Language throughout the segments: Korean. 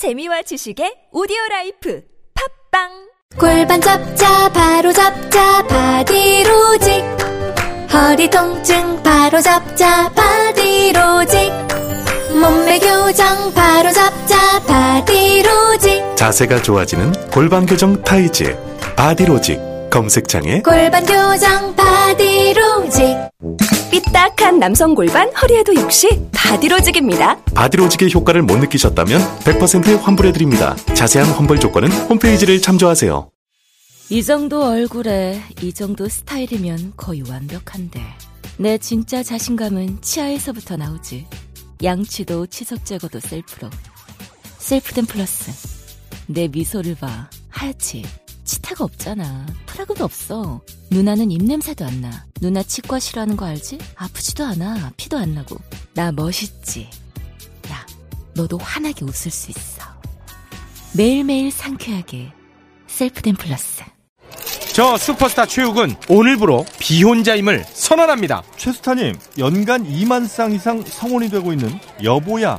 재미와 지식의 오디오 life. 팟빵! 골반 잡자 바로 잡자 바디로직. 허리 통증 바로 잡자 바디로직. 몸매 교정 바로 잡자 바디로직. 자세가 좋아지는 골반 교정 타이즈 바디로직 검색창에 골반 교정 바디로직 삐딱한 남성 골반 허리에도 역시 바디로직입니다. 바디로직의 효과를 못 느끼셨다면 100% 환불해드립니다. 자세한 환불 조건은 홈페이지를 참조하세요. 이 정도 얼굴에 이 정도 스타일이면 거의 완벽한데. 내 진짜 자신감은 치아에서부터 나오지. 양치도 치석 제거도 셀프로. 셀프덴 플러스. 내 미소를 봐. 하얗지 치태가 없잖아. 프라그도 없어. 누나는 입냄새도 안 나. 누나 치과 싫어하는 거 알지? 아프지도 않아. 피도 안 나고. 나 멋있지. 야 너도 환하게 웃을 수 있어. 매일매일 상쾌하게. 셀프덴 플러스. 저 슈퍼스타 최욱은 오늘부로 비혼자임을 선언합니다. 최스타님, 연간 2만 쌍 이상 성혼이 되고 있는 여보야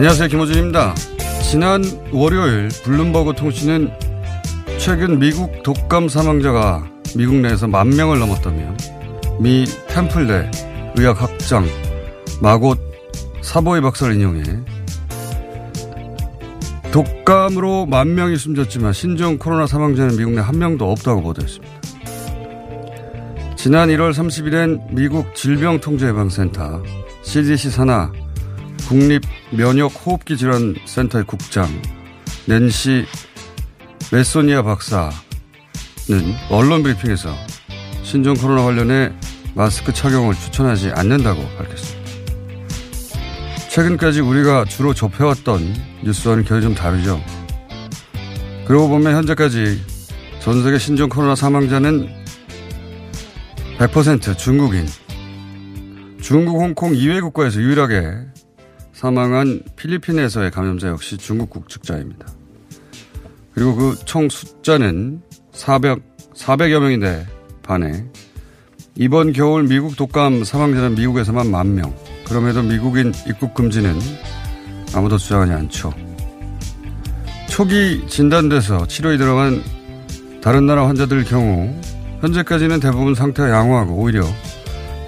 안녕하세요. 김호준입니다. 지난 월요일 블룸버그 통신은 최근 미국 독감 사망자가 미국 내에서 만 명을 넘었다며 미 템플대 의학학장 마곳 사보이 박사를 인용해 독감으로 만 명이 숨졌지만 신종 코로나 사망자는 미국 내 한 명도 없다고 보도했습니다. 지난 1월 30일엔 미국 질병통제예방센터 CDC 산하 국립 면역 호흡기 질환 센터의 국장 낸시 메소니아 박사는 언론 브리핑에서 신종 코로나 관련해 마스크 착용을 추천하지 않는다고 밝혔습니다. 최근까지 우리가 주로 접해왔던 뉴스와는 결이 좀 다르죠. 그러고 보면 현재까지 전 세계 신종 코로나 사망자는 100% 중국인, 중국, 홍콩 이외 국가에서 유일하게 사망한 필리핀에서의 감염자 역시 중국 국적자입니다. 그리고 그 총 숫자는 400, 400여 명인데 반해 이번 겨울 미국 독감 사망자는 미국에서만 만 명. 그럼에도 미국인 입국 금지는 아무도 주장하지 않죠. 초기 진단돼서 치료에 들어간 다른 나라 환자들 경우 현재까지는 대부분 상태가 양호하고 오히려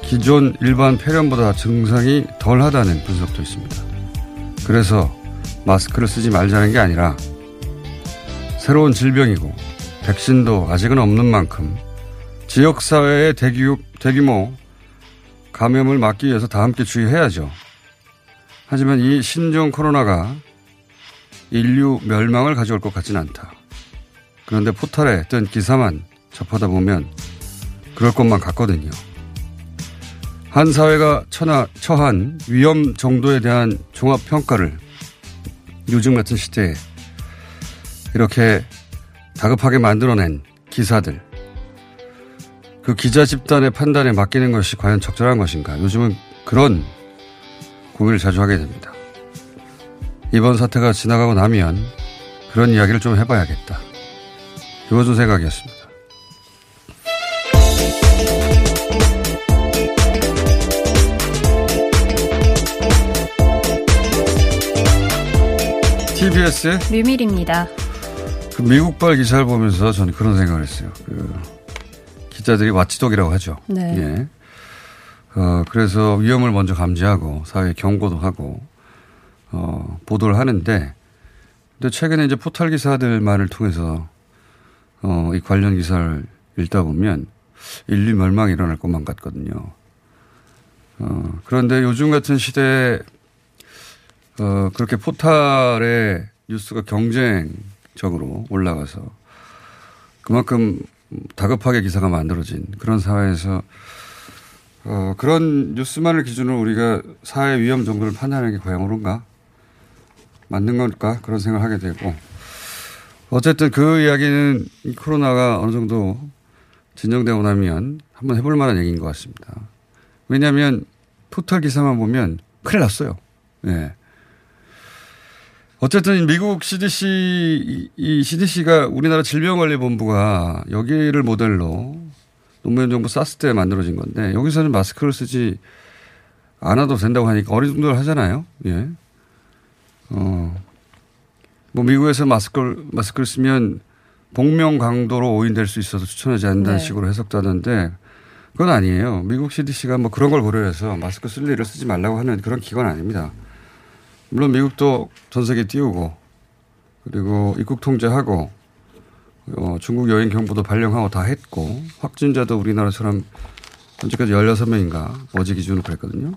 기존 일반 폐렴보다 증상이 덜 하다는 분석도 있습니다. 그래서 마스크를 쓰지 말자는 게 아니라 새로운 질병이고 백신도 아직은 없는 만큼 지역사회의 대규, 대규모 감염을 막기 위해서 다 함께 주의해야죠. 하지만 이 신종 코로나가 인류 멸망을 가져올 것 같지는 않다. 그런데 포털에 뜬 기사만 접하다 보면 그럴 것만 같거든요. 한 사회가 처나, 처한 위험 정도에 대한 종합평가를 요즘 같은 시대에 이렇게 다급하게 만들어낸 기사들, 그 기자 집단의 판단에 맡기는 것이 과연 적절한 것인가. 요즘은 그런 고민을 자주 하게 됩니다. 이번 사태가 지나가고 나면 그런 이야기를 좀 해봐야겠다. 이것은 생각이었습니다. TBS 류밀입니다. 그 미국발 기사를 보면서 저는 그런 생각을 했어요. 그 기자들이 와치독이라고 하죠. 네. 예. 어, 그래서 위험을 먼저 감지하고 사회에 경고도 하고 어, 보도를 하는데 근데 최근에 이제 포털 기사들만을 통해서 어, 이 관련 기사를 읽다 보면 인류 멸망이 일어날 것만 같거든요. 어, 그런데 요즘 같은 시대에 어, 그렇게 포탈에 뉴스가 경쟁적으로 올라가서 그만큼 다급하게 기사가 만들어진 그런 사회에서 어, 그런 뉴스만을 기준으로 우리가 사회 위험 정도를 판단하는 게 과연 옳은가? 맞는 걸까? 그런 생각을 하게 되고 어쨌든 그 이야기는 이 코로나가 어느 정도 진정되고 나면 한번 해볼 만한 얘기인 것 같습니다. 왜냐하면 포털 기사만 보면 큰일 났어요. 예. 어쨌든 미국 CDC, 이 CDC가 우리나라 질병관리본부가 여기를 모델로 노무현 정부 쌌을 때 만들어진 건데 여기서는 마스크를 쓰지 않아도 된다고 하니까 어리둥절 하잖아요. 예. 어. 뭐 미국에서 마스크를, 마스크를 쓰면 복명 강도로 오인될 수 있어서 추천하지 않는다는 네. 식으로 해석도 하는데 그건 아니에요. 미국 CDC가 뭐 그런 걸 고려해서 마스크 쓸 일을 쓰지 말라고 하는 그런 기관 아닙니다. 물론 미국도 전 세계 띄우고 그리고 입국 통제하고 어, 중국 여행 경보도 발령하고 다 했고 확진자도 우리나라 사람 현재까지 16명인가 어제 기준으로 그랬거든요.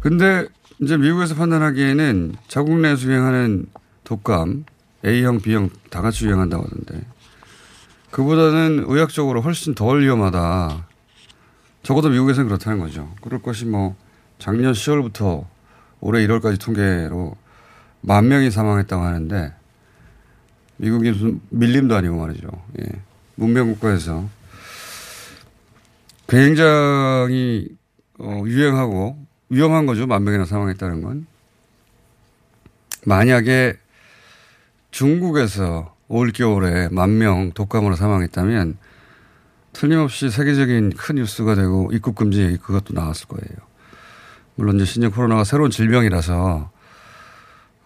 근데 이제 미국에서 판단하기에는 자국 내에서 유행하는 독감 A형, B형 다 같이 유행한다고 하던데 그보다는 의학적으로 훨씬 덜 위험하다. 적어도 미국에서는 그렇다는 거죠. 그럴 것이 뭐 작년 10월부터 올해 1월까지 통계로 만 명이 사망했다고 하는데 미국이 무슨 밀림도 아니고 말이죠. 예. 문명 국가에서 굉장히 어, 유행하고 위험한 거죠. 만 명이나 사망했다는 건. 만약에 중국에서 올 겨울에 만 명 독감으로 사망했다면 틀림없이 세계적인 큰 뉴스가 되고 입국 금지 그것도 나왔을 거예요. 물론 이제 신종 코로나가 새로운 질병이라서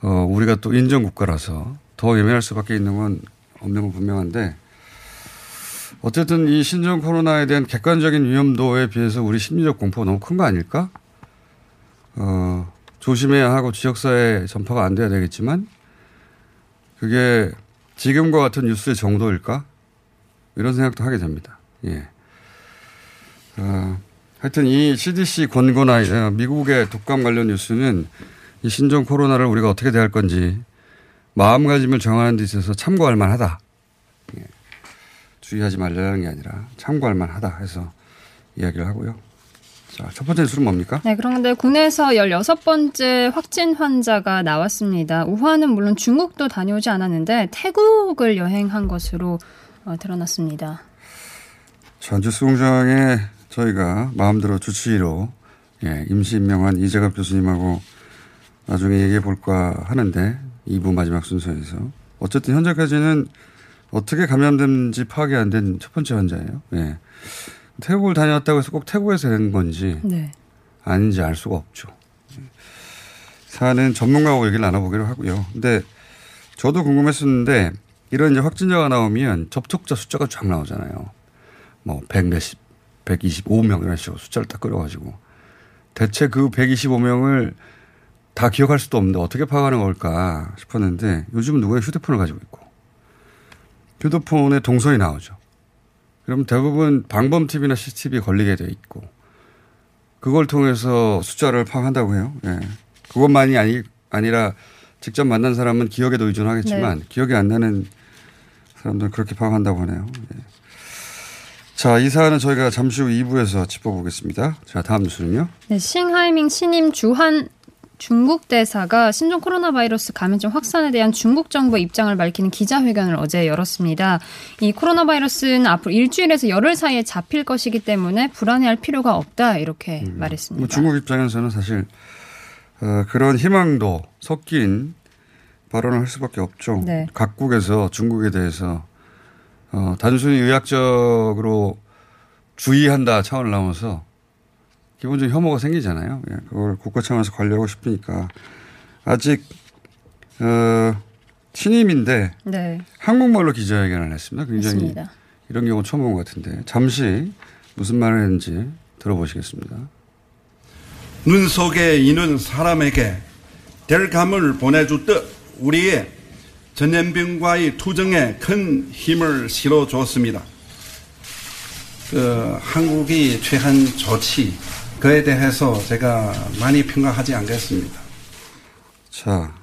어, 우리가 또 인정 국가라서 더 예민할 수밖에 있는 건 없는 건 분명한데 어쨌든 이 신종 코로나에 대한 객관적인 위험도에 비해서 우리 심리적 공포가 너무 큰 거 아닐까? 어, 조심해야 하고 지역사회 전파가 안 돼야 되겠지만 그게 지금과 같은 뉴스의 정도일까? 이런 생각도 하게 됩니다. 예. 어, 하여튼 이 CDC 권고나 어, 미국의 독감 관련 뉴스는 이 신종 코로나를 우리가 어떻게 대할 건지 마음가짐을 정하는 데 있어서 참고할 만하다. 예. 주의하지 말라는 게 아니라 참고할 만하다 해서 이야기를 하고요. 자, 첫 번째 뉴스는 뭡니까? 네, 그런데 국내에서 16번째 확진 환자가 나왔습니다. 우한은 물론 중국도 다녀오지 않았는데 태국을 여행한 것으로 어, 드러났습니다. 전주스 공장에 저희가 마음대로 주치의로 예, 임시 임명한 이재갑 교수님하고 나중에 얘기해 볼까 하는데 2부 마지막 순서에서 어쨌든 현재까지는 어떻게 감염된지 파악이 안 된 첫 번째 환자예요. 예. 태국을 다녀왔다고 해서 꼭 태국에서 된 건지 네. 아닌지 알 수가 없죠. 사안은 전문가하고 얘기를 나눠보기로 하고요. 근데 저도 궁금했었는데 이런 이제 확진자가 나오면 접촉자 숫자가 쫙 나오잖아요. 뭐, 100 몇십, 125명 이런 식으로 숫자를 딱 끌어가지고. 대체 그 125명을 다 기억할 수도 없는데 어떻게 파악하는 걸까 싶었는데 요즘은 누구의 휴대폰을 가지고 있고 휴대폰에 동선이 나오죠. 그럼 대부분 방범TV나 CCTV에 걸리게 돼 있고 그걸 통해서 숫자를 파악한다고 해요. 예. 그것만이 아니, 아니라 직접 만난 사람은 기억에도 의존하겠지만 네. 기억이 안 나는 사람들은 그렇게 파악한다고 하네요. 예. 자, 이 사안은 저희가 잠시 후 2부에서 짚어보겠습니다. 자, 다음 뉴스는요. 네, 싱하이밍 신임 주한 중국 대사가 신종 코로나 바이러스 감염증 확산에 대한 중국 정부의 입장을 밝히는 기자회견을 어제 열었습니다. 이 코로나 바이러스는 앞으로 일주일에서 열흘 사이에 잡힐 것이기 때문에 불안해할 필요가 없다 이렇게 말했습니다. 뭐 중국 입장에서는 사실 어, 그런 희망도 섞인 발언을 할 수밖에 없죠. 네. 각국에서 중국에 대해서 어, 단순히 의학적으로 주의한다 차원을 넘어서 기본적인 혐오가 생기잖아요. 예, 그걸 국가 차원에서 관리하고 싶으니까 아직 어, 신임인데 네. 한국말로 기자회견을 했습니다. 굉장히 맞습니다. 이런 경우 처음 본 것 같은데 잠시 무슨 말을 했는지 들어보시겠습니다. 눈 속에 있는 사람에게 될 감을 보내주듯 우리의 전염병과의 투쟁에 큰 힘을 실어주었습니다. 그 한국이 취한 조치 그에 대해서 제가 많이 평가하지 않겠습니다. 자,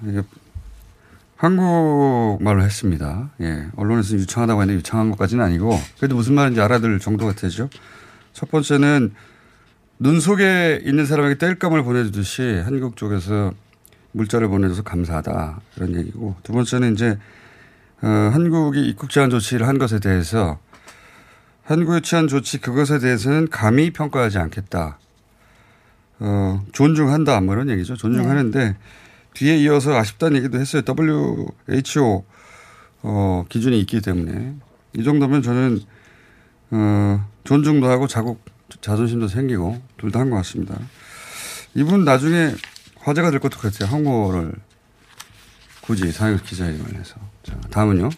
한국말로 했습니다. 예. 언론에서 유창하다고 했는데 유창한 것까지는 아니고 그래도 무슨 말인지 알아들 정도가 되죠. 첫 번째는 눈 속에 있는 사람에게 땔감을 보내주듯이 한국 쪽에서 물자를 보내줘서 감사하다. 그런 얘기고 두 번째는 이제 어, 한국이 입국 제한 조치를 한 것에 대해서 한국이 취한 조치 그것에 대해서는 감히 평가하지 않겠다. 어, 존중한다. 뭐 이런 얘기죠. 존중하는데 뒤에 이어서 아쉽다는 얘기도 했어요. WHO 어, 기준이 있기 때문에 이 정도면 저는 어, 존중도 하고 자국 자존심도 생기고 둘 다 한 것 같습니다. 이분 나중에 화제가 될 것도 같아요. 한국어를 굳이 상역 기자회견을 해서. 자, 다음은요.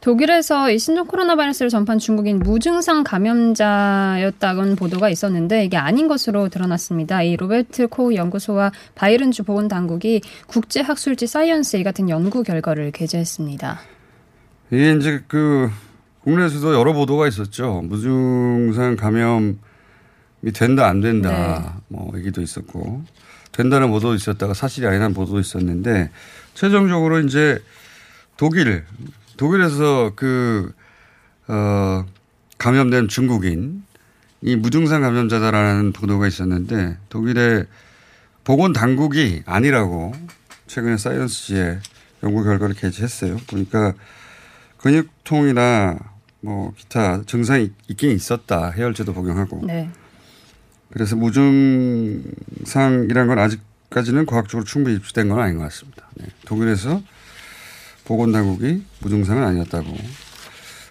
독일에서 이 신종 코로나 바이러스를 전파한 중국인 무증상 감염자였다는 보도가 있었는데 이게 아닌 것으로 드러났습니다. 이 로베르트 코흐 연구소와 바이에른주 보건 당국이 국제 학술지 사이언스에 같은 연구 결과를 게재했습니다. 이게 이제 그 국내에서도 여러 보도가 있었죠. 무증상 감염이 된다 안 된다 뭐 얘기도 있었고 된다는 보도도 있었다가 사실이 아니라는 보도도 있었는데 최종적으로 이제 독일 독일에서 그, 어, 감염된 중국인, 이 무증상 감염자다라는 보도가 있었는데 독일의 보건 당국이 아니라고 최근에 사이언스지에 연구 결과를 게재했어요. 보니까 근육통이나 뭐 기타 증상이 있긴 있었다. 해열제도 복용하고. 네. 그래서 무증상이라는 건 아직까지는 과학적으로 충분히 입증된 건 아닌 것 같습니다. 네. 독일에서 보건당국이 무증상은 아니었다고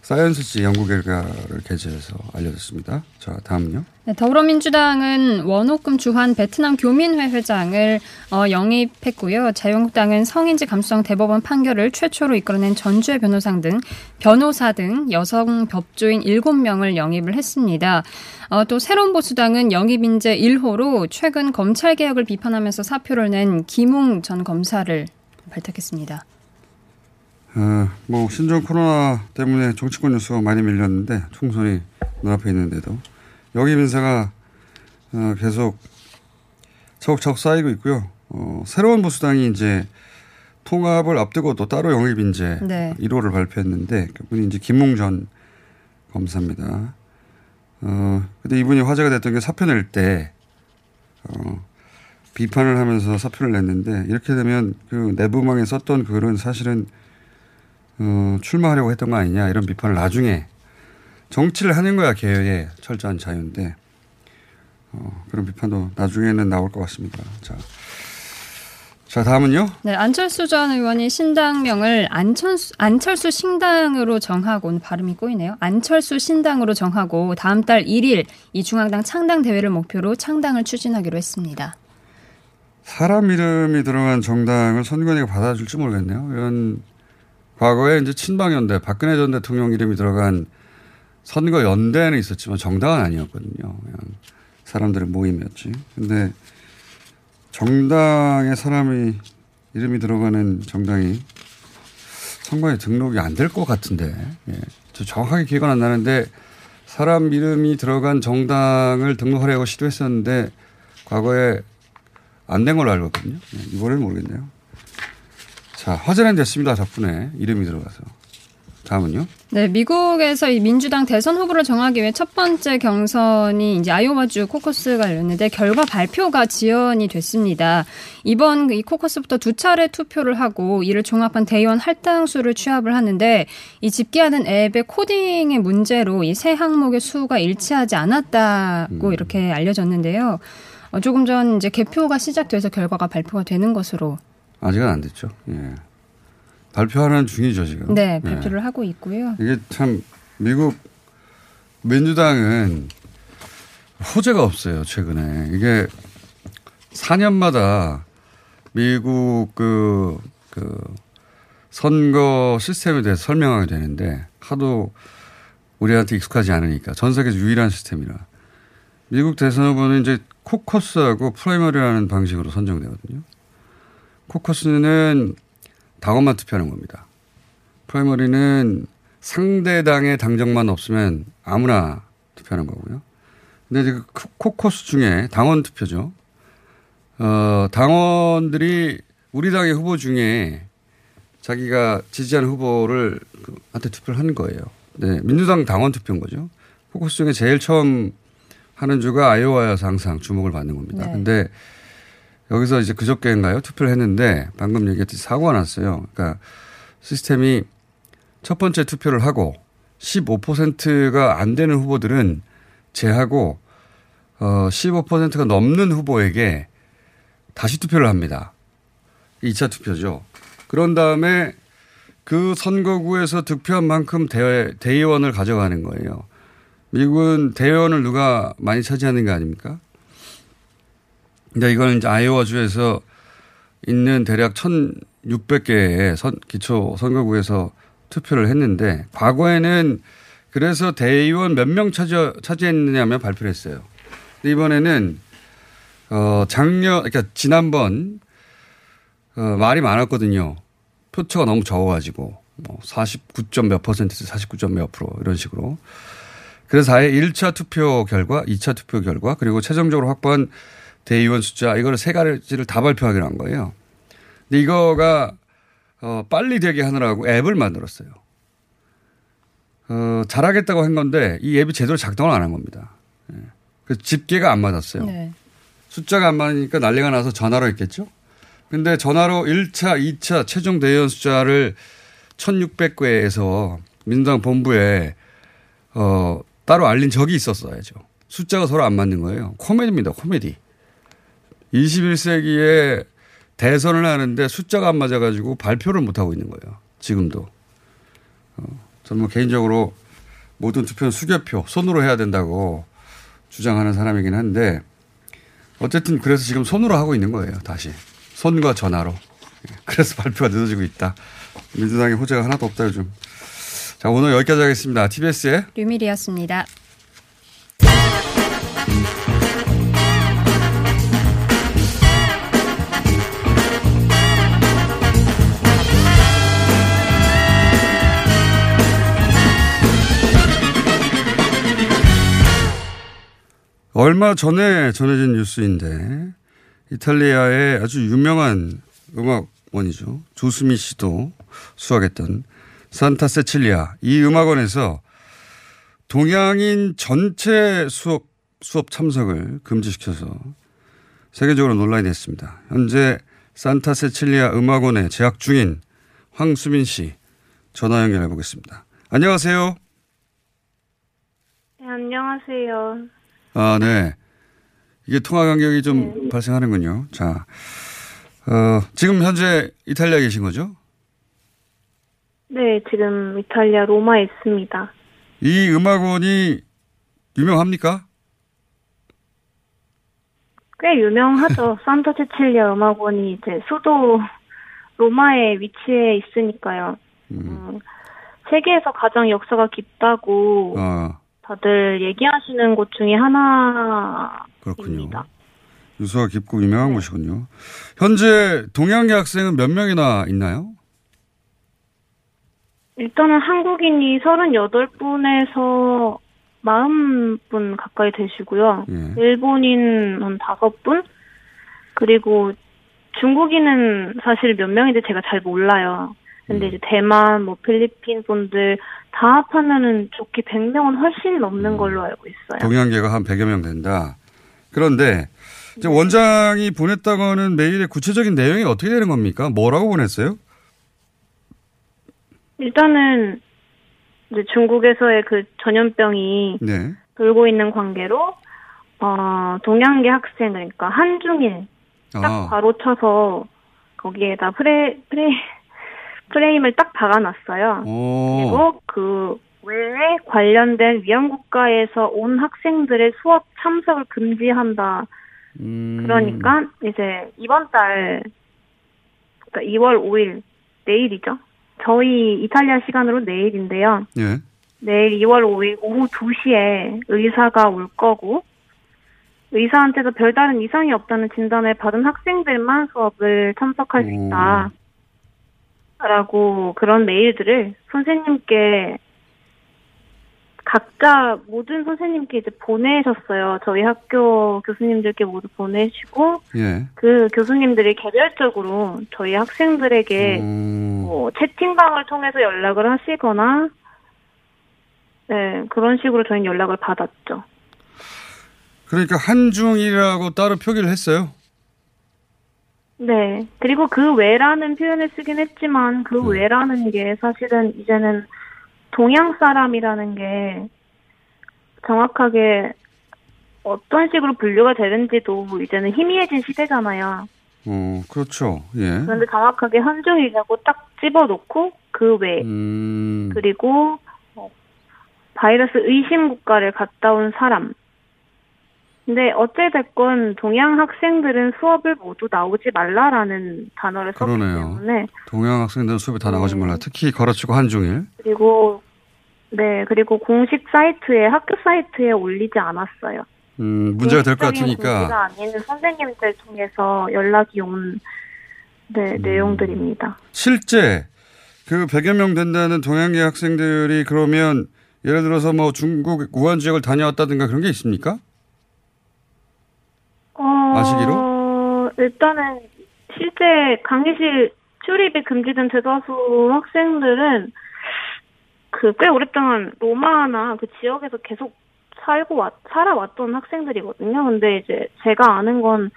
사이언스 지 연구 결과를 게재해서 알려졌습니다. 자, 다음은요. 네, 더불어민주당은 원호금 주한 베트남 교민회 회장을 어, 영입했고요. 자유한국당은 성인지 감수성 대법원 판결을 최초로 이끌어낸 전주의 변호사 등 변호사 등 여성 법조인 7명을 영입을 했습니다. 어, 또 새로운 보수당은 영입 인재 1호로 최근 검찰 개혁을 비판하면서 사표를 낸 김웅 전 검사를 발탁했습니다. 어, 뭐 신종 코로나 때문에 정치권 뉴스가 많이 밀렸는데 총선이 눈앞에 있는데도 여기 민사가 어, 계속 차곡차곡 쌓이고 있고요. 어, 새로운 보수당이 이제 통합을 앞두고 또 따로 영입 인재 네. 1호를 발표했는데 그분이 이제 김웅 전 검사입니다. 어, 근데 이분이 화제가 됐던 게 사표 낼 때, 어, 비판을 하면서 사표를 냈는데 이렇게 되면 그 내부망에 썼던 글은 사실은 어, 출마하려고 했던 거 아니냐 이런 비판을 나중에 정치를 하는 거야 개혁의 철저한 자유인데 어, 그런 비판도 나중에는 나올 것 같습니다. 자, 자 다음은요. 네, 안철수 전 의원이 신당명을 안철수, 안철수 신당으로 정하고 발음이 꼬이네요. 안철수 신당으로 정하고 다음 달 1일 이 중앙당 창당 대회를 목표로 창당을 추진하기로 했습니다. 사람 이름이 들어간 정당을 선관위가 받아줄지 모르겠네요. 이런 과거에 이제 친박연대 박근혜 전 대통령 이름이 들어간 선거 연대는 있었지만 정당은 아니었거든요. 그냥 사람들의 모임이었지. 근데 정당에 사람이 이름이 들어가는 정당이 선거에 등록이 안 될 것 같은데, 예. 저 정확하게 기억은 안 나는데 사람 이름이 들어간 정당을 등록하려고 시도했었는데 과거에 안 된 걸로 알고 있거든요. 예. 이번에는 모르겠네요. 자, 화제는 됐습니다. 덕분에 이름이 들어가서. 다음은요? 네, 미국에서 이 민주당 대선 후보를 정하기 위해 첫 번째 경선이 이제 아이오와주 코커스가 열렸는데 결과 발표가 지연이 됐습니다. 이번 이 코커스부터 두 차례 투표를 하고 이를 종합한 대의원 할당수를 취합을 하는데 이 집계하는 앱의 코딩의 문제로 이 세 항목의 수가 일치하지 않았다고 이렇게 알려졌는데요. 어, 조금 전 이제 개표가 시작돼서 결과가 발표가 되는 것으로 아직은 안 됐죠. 예. 발표하는 중이죠, 지금. 네, 예. 발표를 하고 있고요. 이게 참 미국 민주당은 호재가 없어요, 최근에. 이게 4년마다 미국 그 그 선거 시스템에 대해서 설명하게 되는데 하도 우리한테 익숙하지 않으니까 전 세계에서 유일한 시스템이라 미국 대선 후보는 이제 코커스하고 프라이머리라는 방식으로 선정되거든요. 코커스는 당원만 투표하는 겁니다. 프라이머리는 상대 당의 당적만 없으면 아무나 투표하는 거고요. 근데 이제 그 코커스 중에 당원 투표죠. 어, 당원들이 우리 당의 후보 중에 자기가 지지하는 후보를 그 한테 투표를 하는 거예요. 네, 민주당 당원 투표인 거죠. 코커스 중에 제일 처음 하는 주가 아이오와여서 항상 주목을 받는 겁니다. 네. 근데 여기서 이제 그저께인가요? 투표를 했는데 방금 얘기했듯이 사고가 났어요. 그러니까 시스템이 첫 번째 투표를 하고 15%가 안 되는 후보들은 제하고 어 15%가 넘는 후보에게 다시 투표를 합니다. 2차 투표죠. 그런 다음에 그 선거구에서 득표한 만큼 대, 대의원을 가져가는 거예요. 미국은 대의원을 누가 많이 차지하는 거 아닙니까? 근데 이거는 이제 아이오와주에서 있는 대략 1,600개의 선, 기초 선거구에서 투표를 했는데 과거에는 그래서 대의원 몇 명 차지, 차지했느냐면 발표를 했어요. 근데 이번에는 어, 작년, 그러니까 지난번 어, 말이 많았거든요. 표처가 너무 적어가지고 뭐 49점 몇 퍼센트, 49점 몇 프로 이런 식으로. 그래서 아예 1차 투표 결과, 2차 투표 결과, 그리고 최종적으로 확보한 대의원 숫자, 이거를 세 가지를 다 발표하기로 한 거예요. 근데 이거가, 어, 빨리 되게 하느라고 앱을 만들었어요. 어, 잘하겠다고 한 건데 이 앱이 제대로 작동을 안 한 겁니다. 예. 그 집계가 안 맞았어요. 네. 숫자가 안 맞으니까 난리가 나서 전화로 했겠죠? 근데 전화로 1차, 2차 최종 대의원 숫자를 1600개에서 민주당 본부에 어, 따로 알린 적이 있었어야죠. 숫자가 서로 안 맞는 거예요. 코미디입니다. 코미디. 21세기에 대선을 하는데 숫자가 안 맞아가지고 발표를 못하고 있는 거예요. 지금도. 어, 저는 뭐 개인적으로 모든 투표는 수개표, 손으로 해야 된다고 주장하는 사람이긴 한데 어쨌든 그래서 지금 손으로 하고 있는 거예요. 다시. 손과 전화로. 예, 그래서 발표가 늦어지고 있다. 민주당의 호재가 하나도 없다 요즘. 자 오늘 여기까지 하겠습니다. TBS의 류밀이었습니다. 얼마 전에 전해진 뉴스인데 이탈리아의 아주 유명한 음악원이죠. 조수미 씨도 수학했던 산타 세칠리아 이 음악원에서 동양인 전체 수업 수업 참석을 금지시켜서 세계적으로 논란이 됐습니다. 현재 산타 세칠리아 음악원에 재학 중인 황수민 씨 전화 연결해 보겠습니다. 안녕하세요. 네, 안녕하세요. 아, 네. 이게 통화 간격이 좀 발생하는군요. 자, 어, 지금 현재 이탈리아에 계신 거죠? 네, 지금 이탈리아 로마에 있습니다. 이 음악원이 유명합니까? 꽤 유명하죠. 산타 체칠리아 음악원이 이제 수도 로마에 위치해 있으니까요. 음, 세계에서 가장 역사가 깊다고 아, 다들 얘기하시는 곳 중에 하나. 그렇군요. 유서가 깊고 유명한 곳이군요. 현재 동양계 학생은 몇 명이나 있나요? 일단은 한국인이 38분에서 40분 가까이 되시고요. 예. 일본인 한 5분? 그리고 중국인은 사실 몇 명인지 제가 잘 몰라요. 근데 이제 대만, 뭐 필리핀 분들 다 합하면은 좋게 100명은 훨씬 넘는 걸로 알고 있어요. 동양계가 한 100여 명 된다. 그런데 이제 원장이 보냈다고 하는 메일의 구체적인 내용이 어떻게 되는 겁니까? 뭐라고 보냈어요? 일단은 이제 중국에서의 그 전염병이 네. 돌고 있는 관계로 어 동양계 학생 그러니까 한중일 딱 아, 바로 쳐서 거기에다 프레 프레 프레임을 딱 박아놨어요. 오. 그리고 그 외에 관련된 위안 국가에서 온 학생들의 수업 참석을 금지한다. 음, 그러니까 이제 이번 달 그러니까 2월 5일 내일이죠. 저희 이탈리아 시간으로 내일인데요. 예. 내일 2월 5일 오후 2시에 의사가 올 거고 의사한테서 별다른 이상이 없다는 진단을 받은 학생들만 수업을 참석할 수 있다. 라고 그런 메일들을 선생님께 각자 모든 선생님께 이제 보내셨어요. 저희 학교 교수님들께 모두 보내시고 예. 그 교수님들이 개별적으로 저희 학생들에게 음. 뭐 채팅방을 통해서 연락을 하시거나 네 그런 식으로 저희는 연락을 받았죠. 그러니까 한중이라고 따로 표기를 했어요. 네 그리고 그 외라는 표현을 쓰긴 했지만 그 외라는 게 사실은 이제는 동양 사람이라는 게 정확하게 어떤 식으로 분류가 되는지도 이제는 희미해진 시대잖아요. 어, 그렇죠. 예. 그런데 정확하게 한중이라고 딱 집어놓고 그 외, 음. 그리고 어, 바이러스 의심 국가를 갔다 온 사람. 근데 어찌됐건 동양 학생들은 수업을 모두 나오지 말라라는 단어를 썼기 그러네요. 때문에 동양 학생들은 수업에 다 나가지 말라. 특히 가르치고 한중일. 그리고 네 그리고 공식 사이트에 학교 사이트에 올리지 않았어요. 음, 문제가 될 것 같으니까. 공지가 아닌 선생님들 통해서 연락이 온 네, 음. 내용들입니다. 실제 그 100여 명 된다는 동양계 학생들이 그러면 예를 들어서 뭐 중국 우한 지역을 다녀왔다든가 그런 게 있습니까? 어, 아시기로? 일단은 실제 강의실 출입이 금지된 대다수 학생들은 그 꽤 오랫동안 로마나 그 지역에서 계속 살고 왔, 살아왔던 학생들이거든요. 근데 이제 제가 아는 건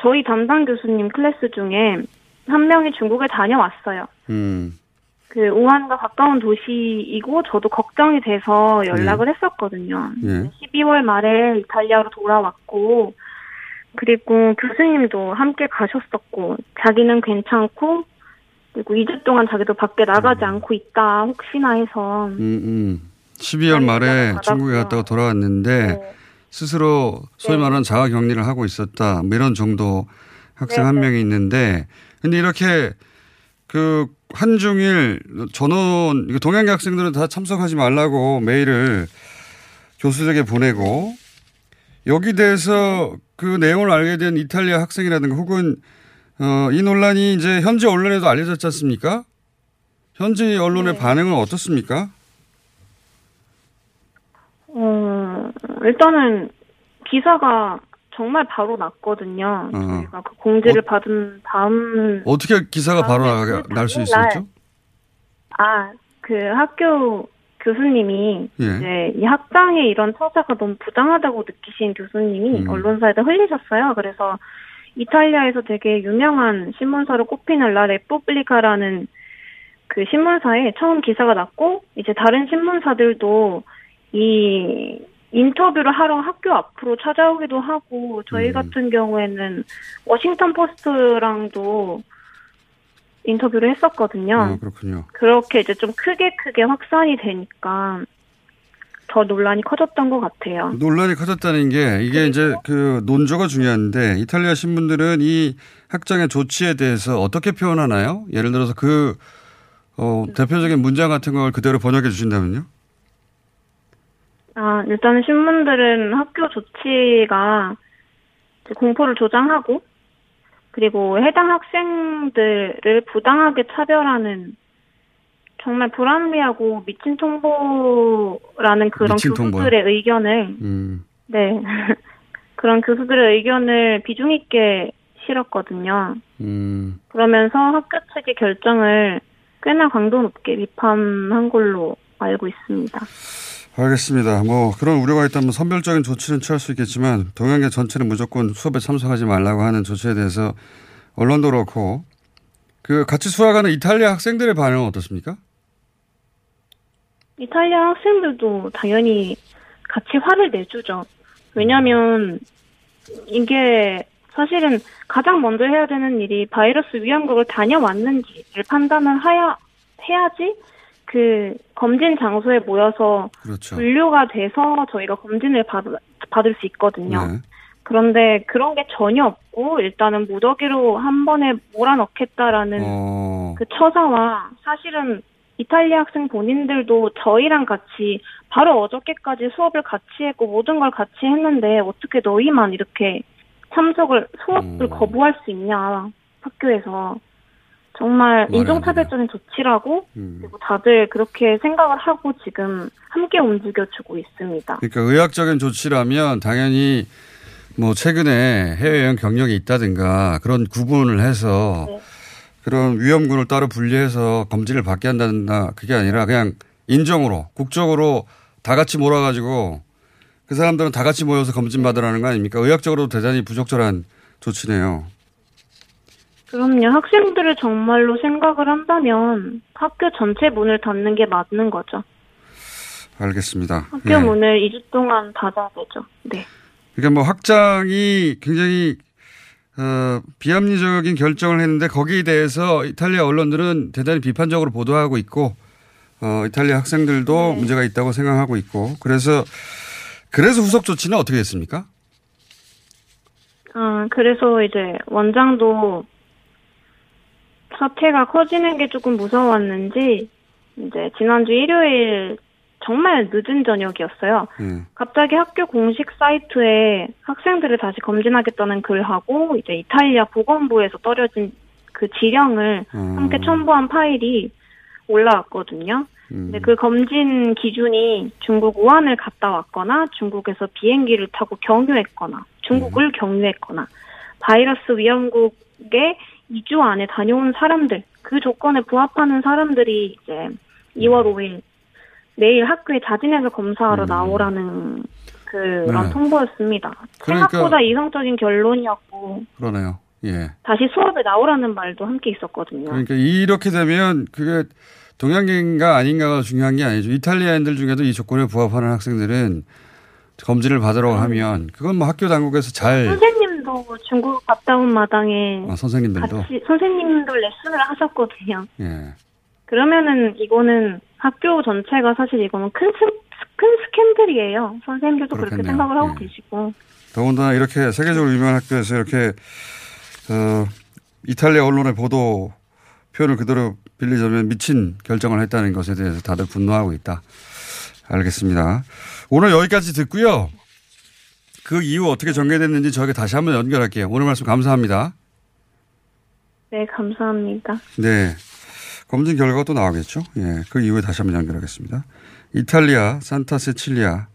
저희 담당 교수님 클래스 중에 한 명이 중국에 다녀왔어요. 음. 그 우한과 가까운 도시이고 저도 걱정이 돼서 연락을 했었거든요. 예. 12월 말에 이탈리아로 돌아왔고 그리고 교수님도 함께 가셨었고 자기는 괜찮고 그리고 2주 동안 자기도 밖에 나가지 않고 있다 혹시나 해서. 음, 음. 12월 말에 중국에 갔다가 돌아왔는데 스스로 소위 말하는 자가 격리를 하고 있었다. 뭐 이런 정도 학생 한 명이 있는데 근데 이렇게 그 한중일 전원 동양계 학생들은 다 참석하지 말라고 메일을 교수들에게 보내고 여기 대해서 그 내용을 알게 된 이탈리아 학생이라든가 혹은 어, 이 논란이 이제 현지 언론에도 알려졌지 않습니까? 현지 언론의 반응은 어떻습니까? 어, 일단은 기사가 정말 바로 났거든요. 어. 저희가 그 공지를 받은 다음 어떻게 기사가 바로 날 수 있었죠? 아, 그 학교 교수님이 예. 이제 이 학장의 이런 처사가 너무 부당하다고 느끼신 교수님이 음. 언론사에다 흘리셨어요. 그래서 이탈리아에서 되게 유명한 신문사로 꼽히는 라 레포블리카라는 그 신문사에 처음 기사가 났고 이제 다른 신문사들도 이 인터뷰를 하러 학교 앞으로 찾아오기도 하고 저희 같은 경우에는 워싱턴 포스트랑도 인터뷰를 했었거든요. 아, 그렇군요. 그렇게 이제 좀 크게 크게 확산이 되니까 더 논란이 커졌던 것 같아요. 논란이 커졌다는 게 이게 이제 그 논조가 중요한데 이탈리아 신문들은 이 학장의 조치에 대해서 어떻게 표현하나요? 예를 들어서 그 어, 대표적인 문장 같은 걸 그대로 번역해 주신다면요? 아, 일단은 신문들은 학교 조치가 공포를 조장하고 그리고 해당 학생들을 부당하게 차별하는 정말 불합리하고 미친 통보라는 그런 미친 통보요? 교수들의 의견을 음. 네 그런 교수들의 의견을 비중 있게 실었거든요. 음. 그러면서 학교 측의 결정을 꽤나 강도 높게 비판한 걸로 알고 있습니다. 알겠습니다. 뭐 그런 우려가 있다면 선별적인 조치는 취할 수 있겠지만 동양계 전체는 무조건 수업에 참석하지 말라고 하는 조치에 대해서 언론도 그렇고 그 같이 수학하는 이탈리아 학생들의 반응은 어떻습니까? 이탈리아 학생들도 당연히 같이 화를 내주죠. 왜냐하면 이게 사실은 가장 먼저 해야 되는 일이 바이러스 위험국을 다녀왔는지를 판단을 해야 해야지 그 검진 장소에 모여서 그렇죠. 분류가 돼서 저희가 검진을 받, 받을 수 있거든요. 네. 그런데 그런 게 전혀 없고 일단은 무더기로 한 번에 몰아넣겠다라는 어, 그 처사와 사실은 이탈리아 학생 본인들도 저희랑 같이 바로 어저께까지 수업을 같이 했고 모든 걸 같이 했는데 어떻게 너희만 이렇게 참석을 수업을 음. 거부할 수 있냐 학교에서 정말 인종차별적인 조치라고 음. 그리고 다들 그렇게 생각을 하고 지금 함께 움직여주고 있습니다. 그러니까 의학적인 조치라면 당연히 뭐 최근에 해외여행 경력이 있다든가 그런 구분을 해서 네. 그런 위험군을 따로 분리해서 검진을 받게 한다든가 그게 아니라 그냥 인정으로 국적으로 다 같이 몰아가지고 그 사람들은 다 같이 모여서 검진 받으라는 거 아닙니까? 의학적으로 대단히 부적절한 조치네요. 그럼요. 학생들을 정말로 생각을 한다면 학교 전체 문을 닫는 게 맞는 거죠. 알겠습니다. 학교 예. 문을 2주 동안 닫아야 되죠. 네. 그러니까 뭐 확장이 굉장히 어, 비합리적인 결정을 했는데 거기에 대해서 이탈리아 언론들은 대단히 비판적으로 보도하고 있고 어, 이탈리아 학생들도 문제가 있다고 생각하고 있고 그래서 그래서 후속 조치는 어떻게 됐습니까? 아, 그래서 이제 원장도 사태가 커지는 게 조금 무서웠는지 이제 지난주 일요일 정말 늦은 저녁이었어요. 예. 갑자기 학교 공식 사이트에 학생들을 다시 검진하겠다는 글하고 이제 이탈리아 보건부에서 떨어진 그 지령을 음. 함께 첨부한 파일이 올라왔거든요. 음. 근데 그 검진 기준이 중국 우한을 갔다 왔거나 중국에서 비행기를 타고 경유했거나 중국을 경유했거나 바이러스 위험국에 2주 안에 다녀온 사람들 그 조건에 부합하는 사람들이 이제 2월 5일 내일 학교에 자진해서 검사하러 나오라는 그런 네. 통보였습니다. 그러니까- 생각보다 이성적인 결론이었고 그러네요. 예. 다시 수업에 나오라는 말도 함께 있었거든요. 그러니까 이렇게 되면 그게 동양인가 아닌가가 중요한 게 아니죠. 이탈리아인들 중에도 이 조건에 부합하는 학생들은 검진을 받으러 하면 그건 뭐 학교 당국에서 잘 선생님 도 중국 갔다 온 마당에 아, 선생님들도 같이 선생님도 레슨을 하셨거든요. 예. 그러면은 이거는 학교 전체가 사실 이거는 큰, 스, 큰 스캔들이에요. 선생님들도 그렇게 그렇겠네요. 생각을 하고 예. 계시고. 더군다나 이렇게 세계적으로 유명한 학교에서 이렇게 어, 이탈리아 언론의 보도 표현을 그대로 빌리자면 미친 결정을 했다는 것에 대해서 다들 분노하고 있다. 알겠습니다. 오늘 여기까지 듣고요. 그 이후 어떻게 전개됐는지 저에게 다시 한번 연결할게요. 오늘 말씀 감사합니다. 네, 감사합니다. 네. 검진 결과가 또 나오겠죠. 예. 그 이후에 다시 한번 연결하겠습니다. 이탈리아 산타 세칠리아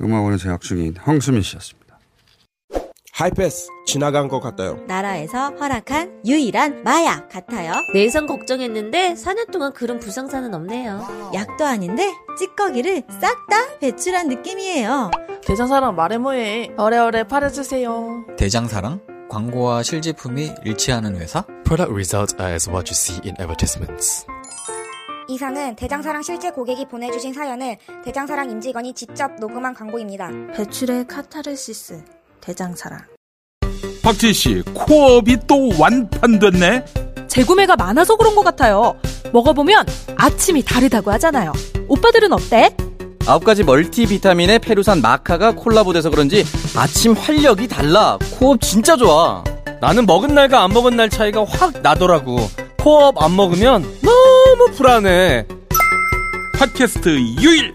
음악원에 재학 중인 황수민 씨였습니다. 하이패스 지나간 것 같아요. 나라에서 허락한 유일한 마약 같아요. 내성 걱정했는데 4년 동안 그런 불상사는 없네요. 약도 아닌데 찌꺼기를 싹 다 배출한 느낌이에요. 대장사랑 말해 뭐해. 오래오래 팔아주세요. 대장사랑 광고와 실제품이 일치하는 회사? Product results are as what you see in advertisements. 이상은 대장사랑 실제 고객이 보내주신 사연을 대장사랑 임직원이 직접 녹음한 광고입니다. 배출의 카타르시스. 대장사랑. 박진 씨, 코업이 또 완판됐네. 재구매가 많아서 그런 것 같아요. 먹어보면 아침이 다르다고 하잖아요. 오빠들은 어때? 아홉 가지 멀티비타민의 페루산 마카가 콜라보돼서 그런지 아침 활력이 달라. 코업 진짜 좋아. 나는 먹은 날과 안 먹은 날 차이가 확 나더라고. 코업 안 먹으면 너무 불안해. 팟캐스트 유일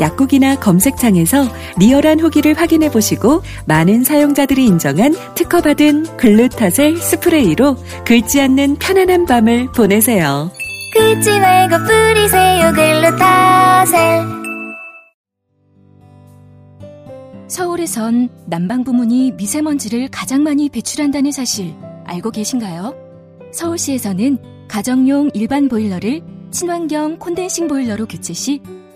약국이나 검색창에서 리얼한 후기를 확인해 보시고 많은 사용자들이 인정한 특허받은 글루타셀 스프레이로 긁지 않는 편안한 밤을 보내세요. 긁지 말고 뿌리세요 글루타셀 서울에선 난방 부문이 미세먼지를 가장 많이 배출한다는 사실 알고 계신가요? 서울시에서는 가정용 일반 보일러를 친환경 콘덴싱 보일러로 교체 시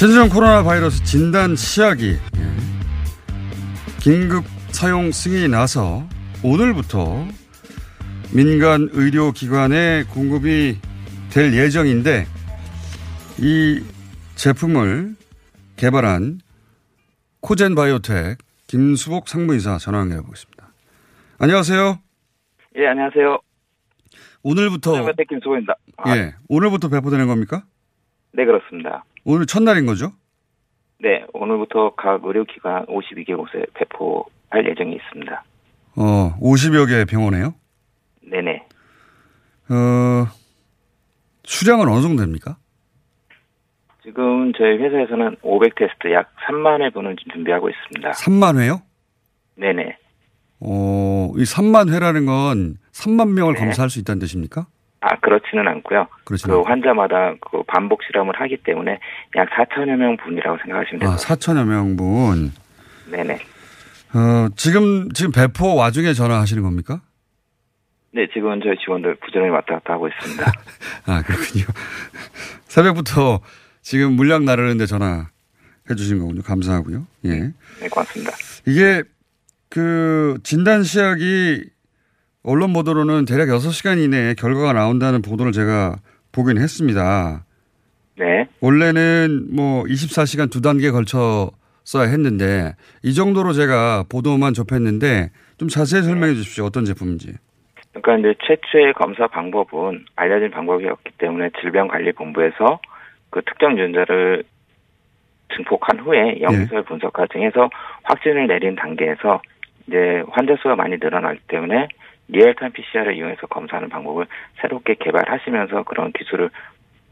신종 코로나 바이러스 진단 치약이 예, 긴급 사용 승인이 나서 오늘부터 민간 의료기관에 공급이 될 예정인데 이 제품을 개발한 코젠 바이오텍 김수복 상무이사 전화 연결해 보겠습니다. 안녕하세요. 예, 안녕하세요. 오늘부터 바이오텍 김수복입니다. 아, 예 오늘부터 배포되는 겁니까? 네, 그렇습니다. 오늘 첫날인 거죠? 네, 오늘부터 각 의료기관 52개 곳에 배포할 예정이 있습니다. 어 50여 개 병원에요? 네네. 어 수량은 어느 정도 됩니까? 지금 저희 회사에서는 500 테스트 약 3만 회 분을 지금 준비하고 있습니다. 3만 회요? 네네. 어, 이 3만 회라는 건 3만 명을 네. 검사할 수 있다는 뜻입니까? 아, 그렇지는 않고요. 그렇지는 그 환자마다 그 반복 실험을 하기 때문에 약 4천여 명 분이라고 생각하시면 아, 됩니다. 4천여 명분. 네네. 어, 지금, 지금 배포 와중에 전화하시는 겁니까? 네, 지금 저희 직원들 부지런히 왔다 갔다 하고 있습니다. 아, 그렇군요. 새벽부터 지금 물량 나르는데 전화해 주신 거군요. 감사하고요. 예. 네, 고맙습니다. 이게 그 진단 시약이 언론 보도로는 대략 6시간 이내에 결과가 나온다는 보도를 제가 보긴 했습니다. 네. 원래는 뭐 24시간 두 단계 걸쳐 써야 했는데 이 정도로 제가 보도만 접했는데 좀 자세히 설명해 주십시오. 어떤 제품인지. 그러니까 이제 최초의 검사 방법은 알려진 방법이었기 때문에 질병관리본부에서 그 특정 유전자를 증폭한 후에 영수를 분석 과정에서 확진을 내린 단계에서 이제 환자 수가 많이 늘어나기 때문에 real-time PCR을 이용해서 검사하는 방법을 새롭게 개발하시면서 그런 기술을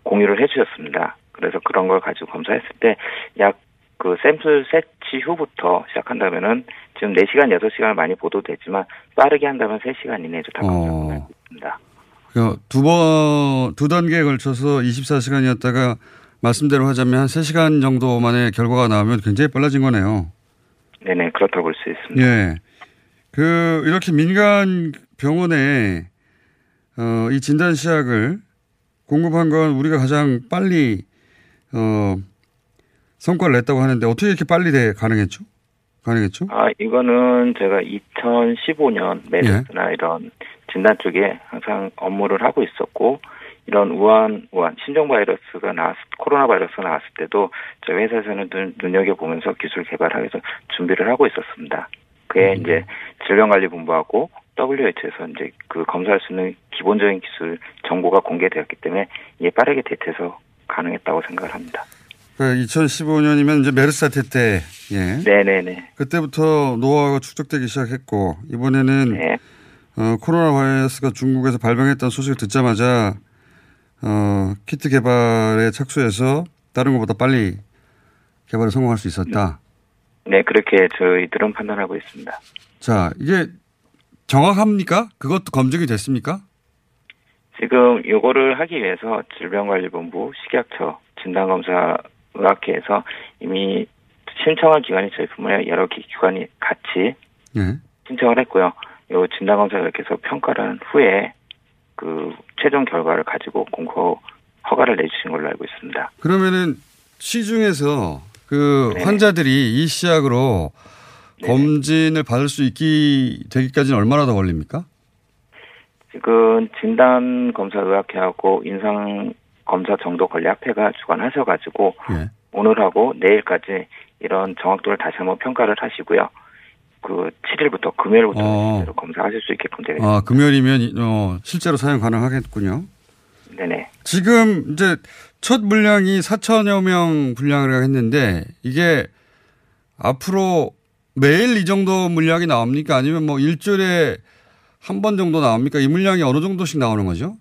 공유를 해주셨습니다. 그래서 그런 걸 가지고 검사했을 때 약 그 샘플 세치 후부터 시작한다면은 지금 4시간, 6시간 많이 보도되지만 빠르게 한다면 3시간 이내에 다 검사할 수 있습니다. 그 두 번, 두 단계에 걸쳐서 24시간이었다가 말씀대로 하자면 한 3시간 정도 만에 결과가 나오면 굉장히 빨라진 거네요. 네네, 그렇다고 볼 수 있습니다. 예. 그, 이렇게 민간 병원에, 어, 이 진단 시약을 공급한 건 우리가 가장 빨리, 어, 성과를 냈다고 하는데 어떻게 이렇게 빨리 돼, 가능했죠? 가능했죠? 아, 이거는 제가 2015년 예. 메르스나 이런 진단 쪽에 항상 업무를 하고 있었고, 이런 우한, 우한, 신종 바이러스가 나왔, 코로나 바이러스가 나왔을 때도 저희 회사에서는 눈, 눈여겨 보면서 기술 개발하기 위해서 준비를 하고 있었습니다. 그에 음. 이제 질병관리본부하고 WHO에서 이제 그 검사할 수 있는 기본적인 기술 정보가 공개되었기 때문에 이게 빠르게 대처해서 가능했다고 생각을 합니다. 그 2015년이면 이제 메르스 사태 때, 예. 네네네. 그때부터 노하우가 축적되기 시작했고, 이번에는, 네. 어, 코로나 바이러스가 중국에서 발병했다는 소식을 듣자마자, 어, 키트 개발에 착수해서 다른 것보다 빨리 개발에 성공할 수 있었다. 네, 그렇게 저희들은 판단하고 있습니다. 자, 이게 정확합니까? 그것도 검증이 됐습니까? 지금 요거를 하기 위해서 질병관리본부, 식약처, 진단검사 의학회에서 이미 신청한 기관이 저희 분야에 여러 기- 기관이 같이 예. 신청을 했고요. 요 진단검사 의학회에서 평가를 한 후에 그 최종 결과를 가지고 공고 허가를 내주신 걸로 알고 있습니다. 그러면은 시중에서 그 네. 환자들이 이 시약으로 검진을 받을 수 있기 되기까지는 얼마나 더 걸립니까? 지금 진단 검사 의학회하고 인상 검사 정도 관리학회가 주관하셔 가지고 예. 오늘하고 내일까지 이런 정확도를 다시 한번 평가를 하시고요. 그 7일부터 금요일부터 어. 실제로 검사하실 수 있게끔 되어 아, 금요일이면 이- 어, 실제로 사용 가능하겠군요. 네네. 지금 이제 첫 물량이 4천여 명 분량을 했는데 이게 앞으로 매일 이 정도 물량이 나옵니까? 아니면 뭐 일주일에 한 번 정도 나옵니까? 이 물량이 어느 정도씩 나오는 거죠?